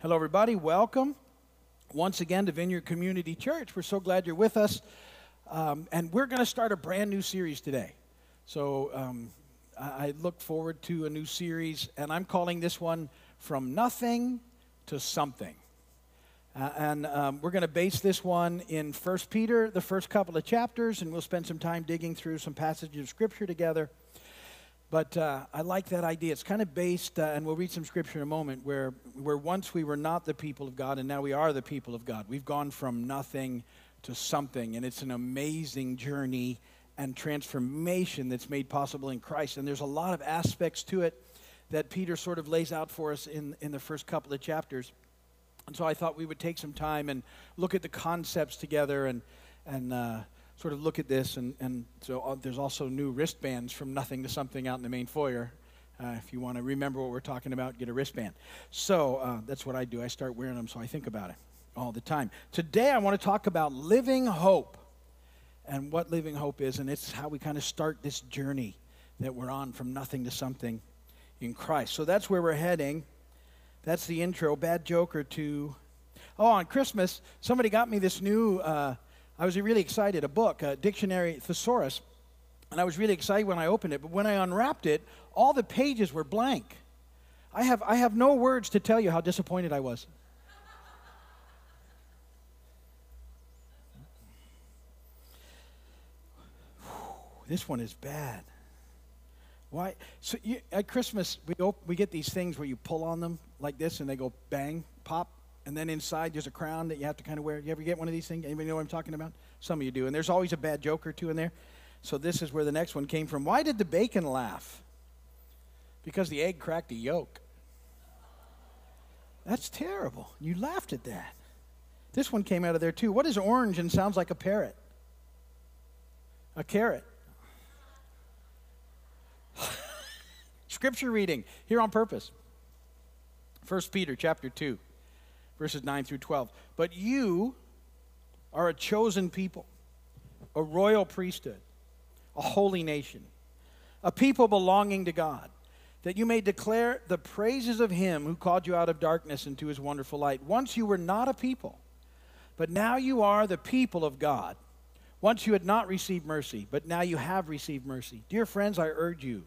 Hello, everybody. Welcome once again to Vineyard Community Church. We're so glad you're with us. Um, and we're going to start a brand new series today. So um, I, I look forward to a new series, and I'm calling this one From Nothing to Something. Uh, and um, we're going to base this one in 1 Peter, the first couple of chapters, and we'll spend some time digging through some passages of Scripture together. But uh, I like that idea. It's kind of based, uh, and we'll read some scripture in a moment, where, where once we were not the people of God and now we are the people of God. We've gone from nothing to something, and it's an amazing journey and transformation that's made possible in Christ. And there's a lot of aspects to it that Peter sort of lays out for us in, in the first couple of chapters. And so I thought we would take some time and look at the concepts together and, and uh, sort of look at this, and, and so uh, there's also new wristbands from nothing to something out in the main foyer. Uh, if you want to remember what we're talking about, get a wristband. So uh, that's what I do. I start wearing them so I think about it all the time. Today I want to talk about living hope and what living hope is, and it's how we kind of start this journey that we're on from nothing to something in Christ. So that's where we're heading. That's the intro. Bad joke or two. Oh, on Christmas, somebody got me this new uh, I was really excited. A book, a dictionary thesaurus, and I was really excited when I opened it. But when I unwrapped it, all the pages were blank. I have, I have no words to tell you how disappointed I was. this one is bad. Why? So you, at Christmas, we, op- we get these things where you pull on them like this and they go bang, pop and then inside there's a crown that you have to kind of wear. You ever get one of these things? Anybody know what I'm talking about? Some of you do. And there's always a bad joke or two in there. So this is where the next one came from. Why did the bacon laugh? Because the egg cracked the yolk. That's terrible. You laughed at that. This one came out of there too. What is orange and sounds like a parrot? A carrot. Scripture reading here on purpose. 1 Peter chapter 2 verses 9 through 12. But you are a chosen people, a royal priesthood, a holy nation, a people belonging to God, that you may declare the praises of him who called you out of darkness into his wonderful light. Once you were not a people, but now you are the people of God. Once you had not received mercy, but now you have received mercy. Dear friends, I urge you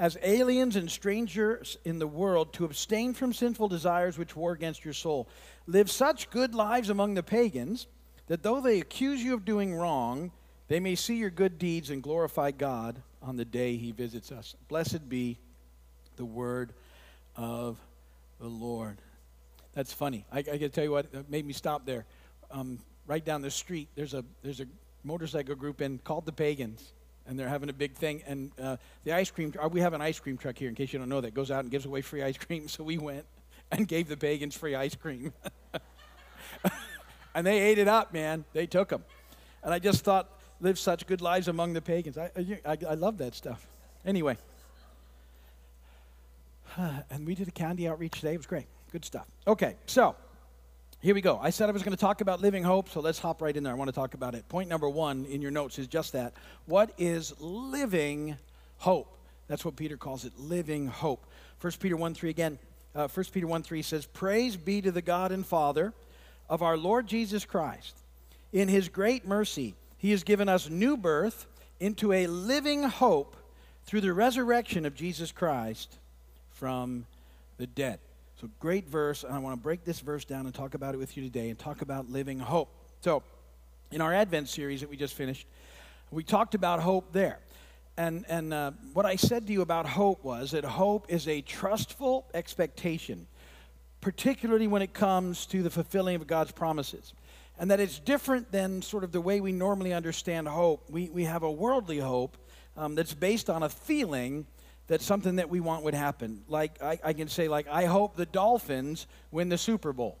as aliens and strangers in the world to abstain from sinful desires which war against your soul. Live such good lives among the pagans that though they accuse you of doing wrong, they may see your good deeds and glorify God on the day he visits us. Blessed be the word of the Lord. That's funny. I, I got to tell you what made me stop there. Um, right down the street, there's a there's a motorcycle group in called the Pagans and they're having a big thing. And uh, the ice cream, uh, we have an ice cream truck here, in case you don't know that, goes out and gives away free ice cream. So we went and gave the pagans free ice cream. and they ate it up, man. They took them. And I just thought, live such good lives among the pagans. I, I, I love that stuff. Anyway. And we did a candy outreach today. It was great. Good stuff. Okay, so here we go. I said I was going to talk about living hope, so let's hop right in there. I want to talk about it. Point number one in your notes is just that. What is living hope? That's what Peter calls it living hope. 1 Peter 1 3 again. Uh, 1 Peter 1 3 says, Praise be to the God and Father of our Lord Jesus Christ. In his great mercy, he has given us new birth into a living hope through the resurrection of Jesus Christ from the dead. So, great verse, and I want to break this verse down and talk about it with you today and talk about living hope. So, in our Advent series that we just finished, we talked about hope there. And, and uh, what I said to you about hope was that hope is a trustful expectation, particularly when it comes to the fulfilling of God's promises. And that it's different than sort of the way we normally understand hope. We, we have a worldly hope um, that's based on a feeling that something that we want would happen. Like, I, I can say, like, I hope the Dolphins win the Super Bowl.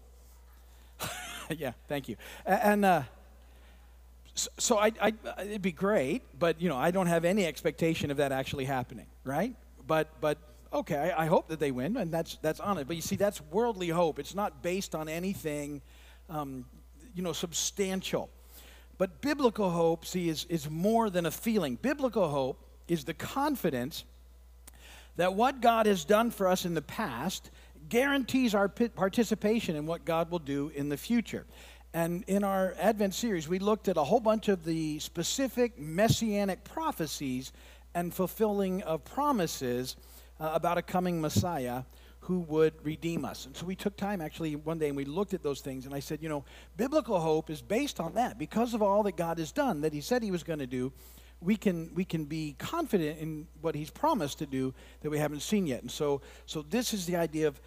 yeah, thank you. And uh, so I, I, it'd be great, but, you know, I don't have any expectation of that actually happening, right? But, but okay, I, I hope that they win, and that's, that's on it. But you see, that's worldly hope. It's not based on anything, um, you know, substantial. But biblical hope, see, is, is more than a feeling. Biblical hope is the confidence that what God has done for us in the past guarantees our participation in what God will do in the future. And in our Advent series, we looked at a whole bunch of the specific messianic prophecies and fulfilling of promises uh, about a coming Messiah who would redeem us. And so we took time actually one day and we looked at those things. And I said, you know, biblical hope is based on that because of all that God has done, that He said He was going to do. We can, we can be confident in what he's promised to do that we haven't seen yet. And so, so this is the idea of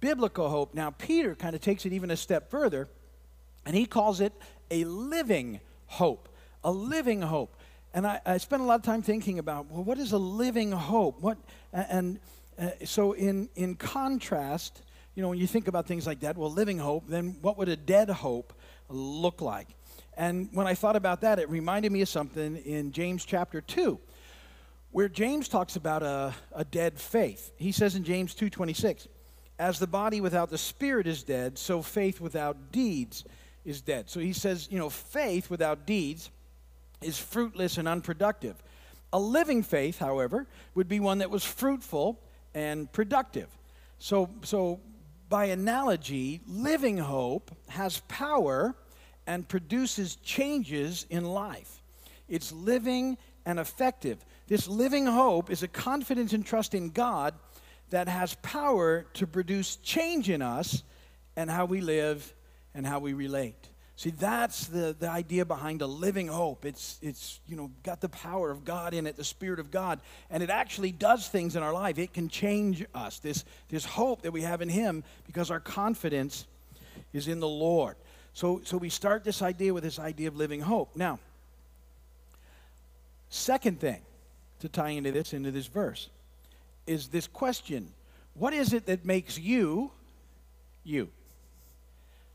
biblical hope. Now, Peter kind of takes it even a step further, and he calls it a living hope. A living hope. And I, I spent a lot of time thinking about, well, what is a living hope? What, and uh, so, in, in contrast, you know, when you think about things like that, well, living hope, then what would a dead hope look like? And when I thought about that, it reminded me of something in James chapter 2, where James talks about a, a dead faith. He says in James 2:26, as the body without the spirit is dead, so faith without deeds is dead. So he says, you know, faith without deeds is fruitless and unproductive. A living faith, however, would be one that was fruitful and productive. So, so by analogy, living hope has power and produces changes in life. It's living and effective. This living hope is a confidence and trust in God that has power to produce change in us and how we live and how we relate. See, that's the, the idea behind a living hope. It's, it's, you know, got the power of God in it, the Spirit of God, and it actually does things in our life. It can change us, this, this hope that we have in Him, because our confidence is in the Lord. So, so we start this idea with this idea of living hope. Now, second thing to tie into this, into this verse, is this question What is it that makes you you?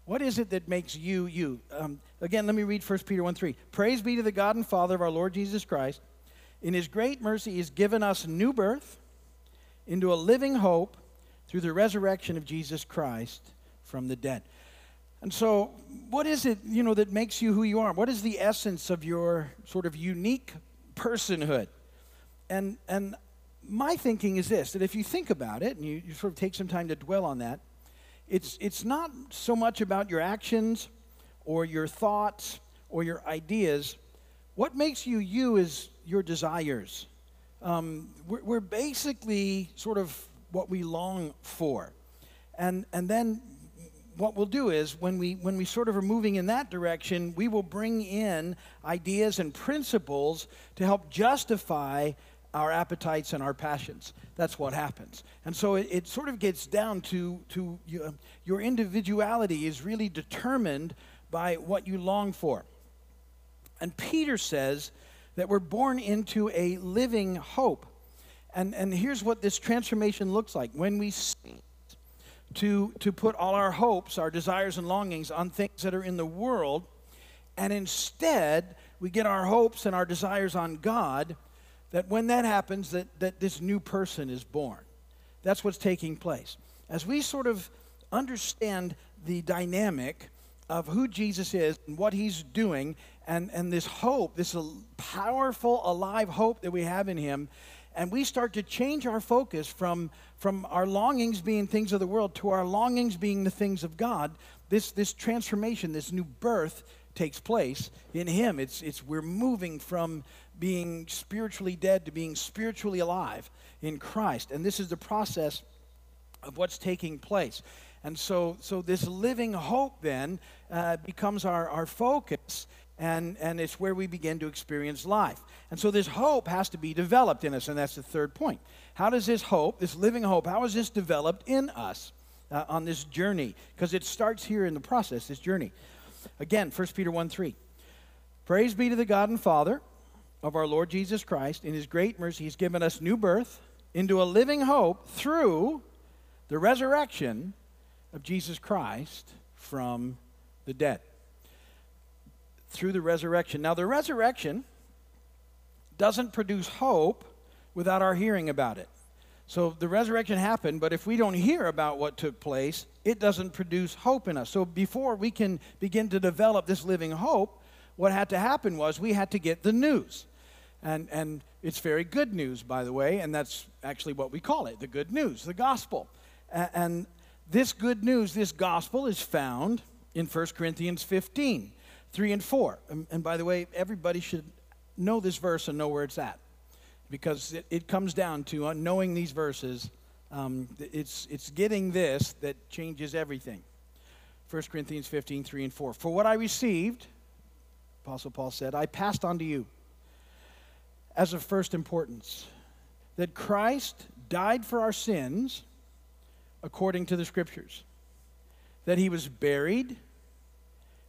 What is it that makes you you? Um, again, let me read 1 Peter 1 3. Praise be to the God and Father of our Lord Jesus Christ. In his great mercy, he has given us new birth into a living hope through the resurrection of Jesus Christ from the dead. And so, what is it, you know, that makes you who you are? What is the essence of your sort of unique personhood? And and my thinking is this that if you think about it and you, you sort of take some time to dwell on that, it's, it's not so much about your actions or your thoughts or your ideas. What makes you you is your desires. Um, we're, we're basically sort of what we long for. And, and then what we'll do is when we when we sort of are moving in that direction we will bring in ideas and principles to help justify our appetites and our passions. That's what happens. And so it, it sort of gets down to, to you, um, your individuality is really determined by what you long for. And Peter says that we're born into a living hope. And, and here's what this transformation looks like. When we to, to put all our hopes, our desires, and longings on things that are in the world, and instead we get our hopes and our desires on God, that when that happens, that, that this new person is born. That's what's taking place. As we sort of understand the dynamic of who Jesus is and what he's doing, and, and this hope, this powerful, alive hope that we have in him, and we start to change our focus from, from our longings being things of the world to our longings being the things of God, this, this transformation, this new birth takes place in him. It's, it's we're moving from being spiritually dead to being spiritually alive in Christ. And this is the process of what's taking place. And so, so this living hope then uh, becomes our, our focus, and, and it's where we begin to experience life. And so this hope has to be developed in us, and that's the third point. How does this hope, this living hope, how is this developed in us uh, on this journey? Because it starts here in the process, this journey. Again, 1 Peter 1 3. Praise be to the God and Father of our Lord Jesus Christ. In his great mercy, he's given us new birth into a living hope through the resurrection of Jesus Christ from the dead. Through the resurrection. Now, the resurrection doesn't produce hope without our hearing about it. So the resurrection happened, but if we don't hear about what took place, it doesn't produce hope in us. So before we can begin to develop this living hope, what had to happen was we had to get the news. And, and it's very good news, by the way, and that's actually what we call it the good news, the gospel. And, and This good news, this gospel, is found in 1 Corinthians 15, 3 and 4. And, and by the way, everybody should know this verse and know where it's at because it, it comes down to uh, knowing these verses. Um, it's, it's getting this that changes everything. 1 Corinthians 15, 3 and 4. For what I received, Apostle Paul said, I passed on to you as of first importance that Christ died for our sins according to the Scriptures, that he was buried,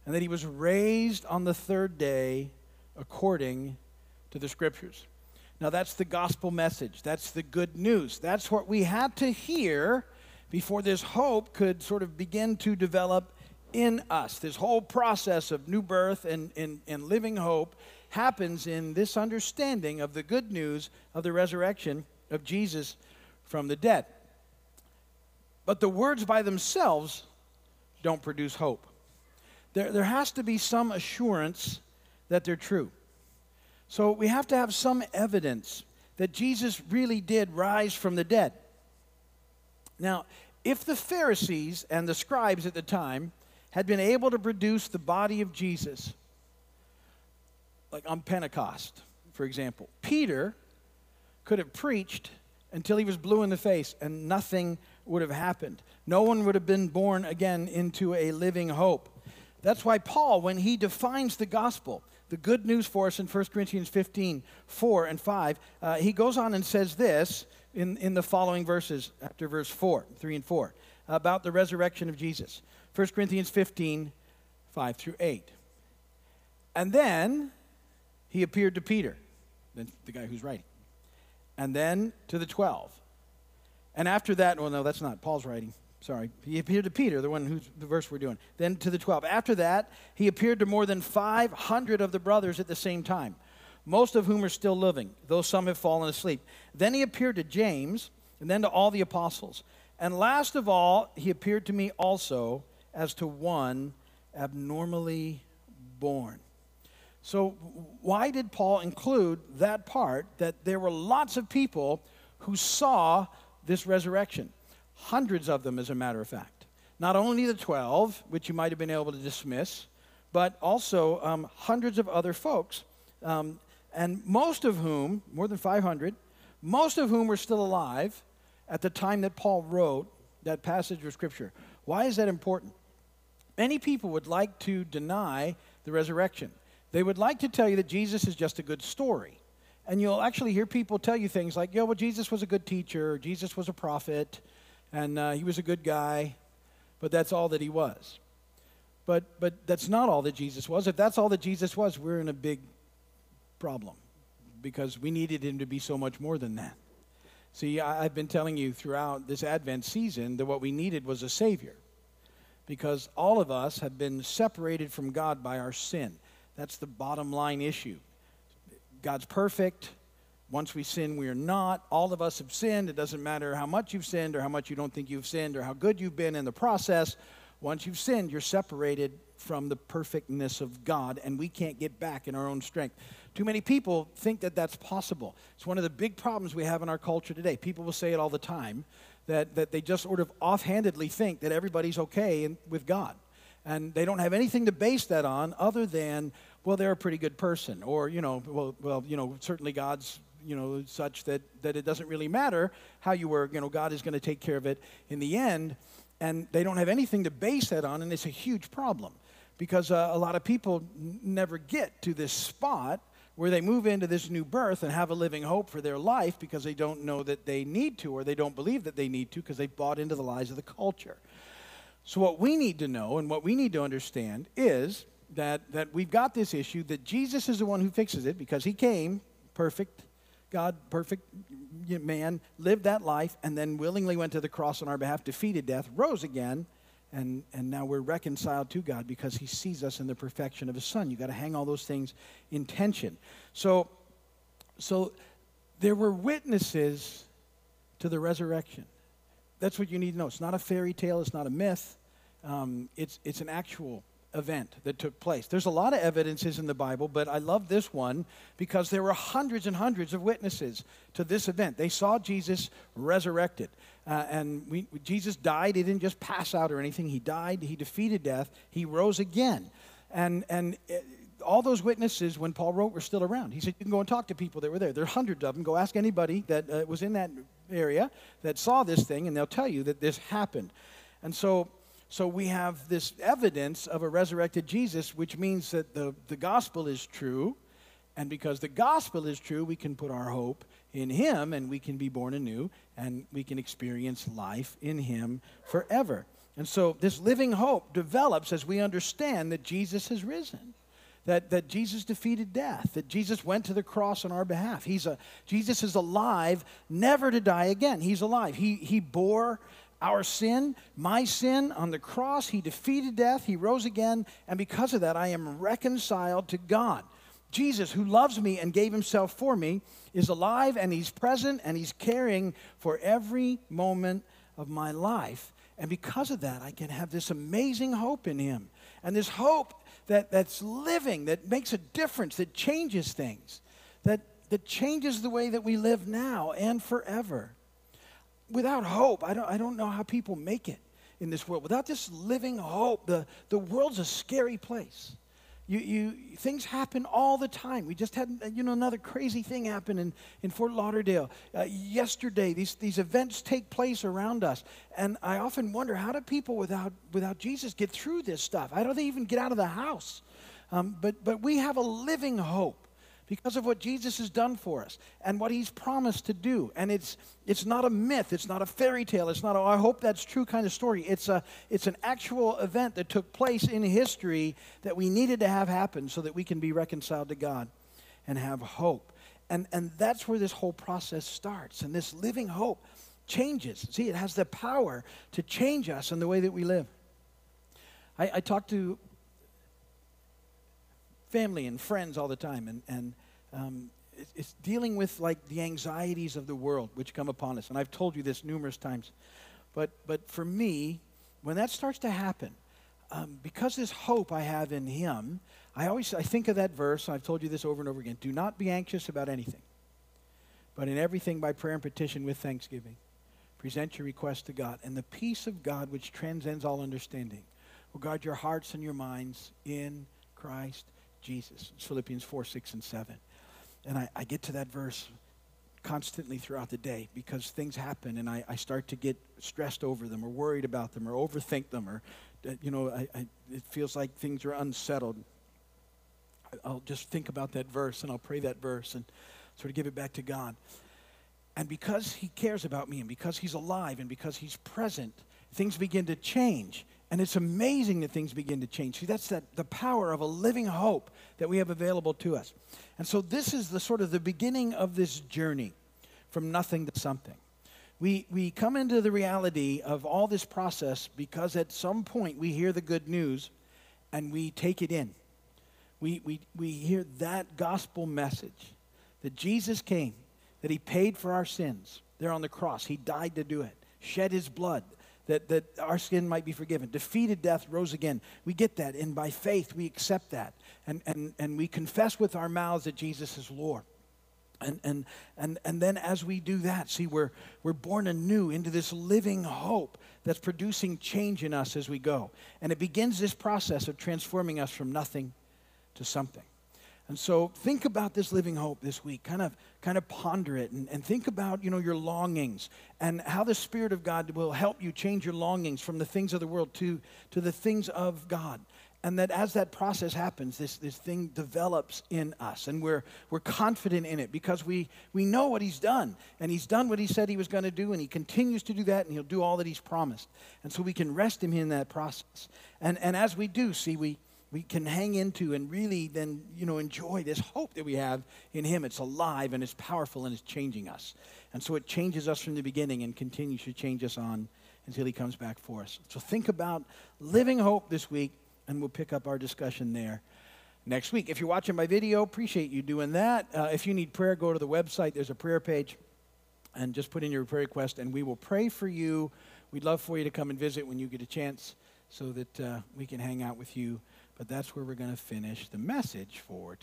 and that he was raised on the third day according to the Scriptures. Now, that's the gospel message. That's the good news. That's what we had to hear before this hope could sort of begin to develop in us. This whole process of new birth and, and, and living hope happens in this understanding of the good news of the resurrection of Jesus from the dead. But the words by themselves don't produce hope. There, there has to be some assurance that they're true. So we have to have some evidence that Jesus really did rise from the dead. Now, if the Pharisees and the scribes at the time had been able to produce the body of Jesus, like on Pentecost, for example, Peter could have preached until he was blue in the face and nothing would have happened. No one would have been born again into a living hope. That's why Paul, when he defines the gospel, the good news for us in 1 Corinthians 15, 4 and 5, uh, he goes on and says this in, in the following verses after verse 4, 3 and 4, about the resurrection of Jesus. 1 Corinthians 15, 5 through 8. And then he appeared to Peter, the guy who's writing, and then to the 12. And after that, well, no, that's not Paul's writing. Sorry. He appeared to Peter, the one who's the verse we're doing. Then to the 12. After that, he appeared to more than 500 of the brothers at the same time, most of whom are still living, though some have fallen asleep. Then he appeared to James, and then to all the apostles. And last of all, he appeared to me also as to one abnormally born. So, why did Paul include that part that there were lots of people who saw this resurrection? Hundreds of them, as a matter of fact. Not only the 12, which you might have been able to dismiss, but also um, hundreds of other folks. Um, and most of whom, more than 500, most of whom were still alive at the time that Paul wrote that passage of Scripture. Why is that important? Many people would like to deny the resurrection. They would like to tell you that Jesus is just a good story. And you'll actually hear people tell you things like, yo, well, Jesus was a good teacher, Jesus was a prophet, and uh, he was a good guy, but that's all that he was. But, but that's not all that Jesus was. If that's all that Jesus was, we're in a big problem because we needed him to be so much more than that. See, I've been telling you throughout this Advent season that what we needed was a Savior because all of us have been separated from God by our sin. That's the bottom line issue. God's perfect. Once we sin, we are not. All of us have sinned. It doesn't matter how much you've sinned or how much you don't think you've sinned or how good you've been in the process. Once you've sinned, you're separated from the perfectness of God, and we can't get back in our own strength. Too many people think that that's possible. It's one of the big problems we have in our culture today. People will say it all the time that, that they just sort of offhandedly think that everybody's okay in, with God. And they don't have anything to base that on other than, well, they're a pretty good person. Or, you know, well, well you know, certainly God's you know, such that, that it doesn't really matter how you were. You know, God is going to take care of it in the end. And they don't have anything to base that on, and it's a huge problem because uh, a lot of people n- never get to this spot where they move into this new birth and have a living hope for their life because they don't know that they need to or they don't believe that they need to because they've bought into the lies of the culture. So, what we need to know and what we need to understand is that, that we've got this issue that Jesus is the one who fixes it because he came perfect, God, perfect man, lived that life, and then willingly went to the cross on our behalf, defeated death, rose again, and, and now we're reconciled to God because he sees us in the perfection of his son. You've got to hang all those things in tension. So, so there were witnesses to the resurrection. That's what you need to know. It's not a fairy tale, it's not a myth. Um, it's, it's an actual event that took place. There's a lot of evidences in the Bible, but I love this one because there were hundreds and hundreds of witnesses to this event. They saw Jesus resurrected. Uh, and we, Jesus died. He didn't just pass out or anything. He died. He defeated death. He rose again. And, and it, uh, all those witnesses, when Paul wrote, were still around. He said, You can go and talk to people that were there. There are hundreds of them. Go ask anybody that uh, was in that area that saw this thing, and they'll tell you that this happened. And so so we have this evidence of a resurrected Jesus, which means that the, the gospel is true. And because the gospel is true, we can put our hope in him and we can be born anew and we can experience life in him forever. And so this living hope develops as we understand that Jesus has risen. That, that Jesus defeated death, that Jesus went to the cross on our behalf. He's a, Jesus is alive, never to die again. He's alive. He, he bore our sin, my sin on the cross. He defeated death, He rose again, and because of that, I am reconciled to God. Jesus, who loves me and gave Himself for me, is alive and He's present and He's caring for every moment of my life. And because of that, I can have this amazing hope in Him. And this hope that, that's living, that makes a difference, that changes things, that, that changes the way that we live now and forever without hope, I don't, I don't know how people make it in this world. Without this living hope, the, the world's a scary place. You, you, things happen all the time. We just had you know, another crazy thing happen in, in Fort Lauderdale. Uh, yesterday, these, these events take place around us. And I often wonder how do people without, without Jesus get through this stuff? How do they even get out of the house? Um, but, but we have a living hope because of what Jesus has done for us and what he's promised to do. And it's, it's not a myth, it's not a fairy tale, it's not a, I hope that's true kind of story. It's, a, it's an actual event that took place in history that we needed to have happen so that we can be reconciled to God and have hope. And, and that's where this whole process starts. And this living hope changes. See, it has the power to change us in the way that we live. I, I talked to family and friends all the time, and, and um, it's dealing with like the anxieties of the world which come upon us. And I've told you this numerous times. But, but for me, when that starts to happen, um, because this hope I have in Him, I always I think of that verse. I've told you this over and over again. Do not be anxious about anything, but in everything by prayer and petition with thanksgiving, present your request to God, and the peace of God which transcends all understanding will guard your hearts and your minds in Christ Jesus. It's Philippians 4, 6, and 7. And I, I get to that verse constantly throughout the day because things happen and I, I start to get stressed over them or worried about them or overthink them or, uh, you know, I, I, it feels like things are unsettled. I'll just think about that verse and I'll pray that verse and sort of give it back to God. And because He cares about me and because He's alive and because He's present, things begin to change. And it's amazing that things begin to change. See, that's that, the power of a living hope that we have available to us. And so this is the sort of the beginning of this journey from nothing to something. We, we come into the reality of all this process because at some point we hear the good news and we take it in. We, we, we hear that gospel message that Jesus came, that he paid for our sins there on the cross. He died to do it, shed his blood that, that our sin might be forgiven. Defeated death, rose again. We get that, and by faith we accept that. And, and, and we confess with our mouths that Jesus is Lord. And, and, and, and then as we do that, see, we're, we're born anew into this living hope that's producing change in us as we go. And it begins this process of transforming us from nothing to something. And so think about this living hope this week. Kind of, kind of ponder it and, and think about, you know, your longings and how the Spirit of God will help you change your longings from the things of the world to, to the things of God. And that as that process happens, this, this thing develops in us. And we're, we're confident in it because we, we know what he's done. And he's done what he said he was going to do, and he continues to do that, and he'll do all that he's promised. And so we can rest him in that process. And, and as we do, see, we, we can hang into and really then, you know, enjoy this hope that we have in Him. It's alive and it's powerful and it's changing us. And so it changes us from the beginning and continues to change us on until He comes back for us. So think about living hope this week, and we'll pick up our discussion there next week. If you're watching my video, appreciate you doing that. Uh, if you need prayer, go to the website. There's a prayer page, and just put in your prayer request, and we will pray for you. We'd love for you to come and visit when you get a chance so that uh, we can hang out with you but that's where we're going to finish the message for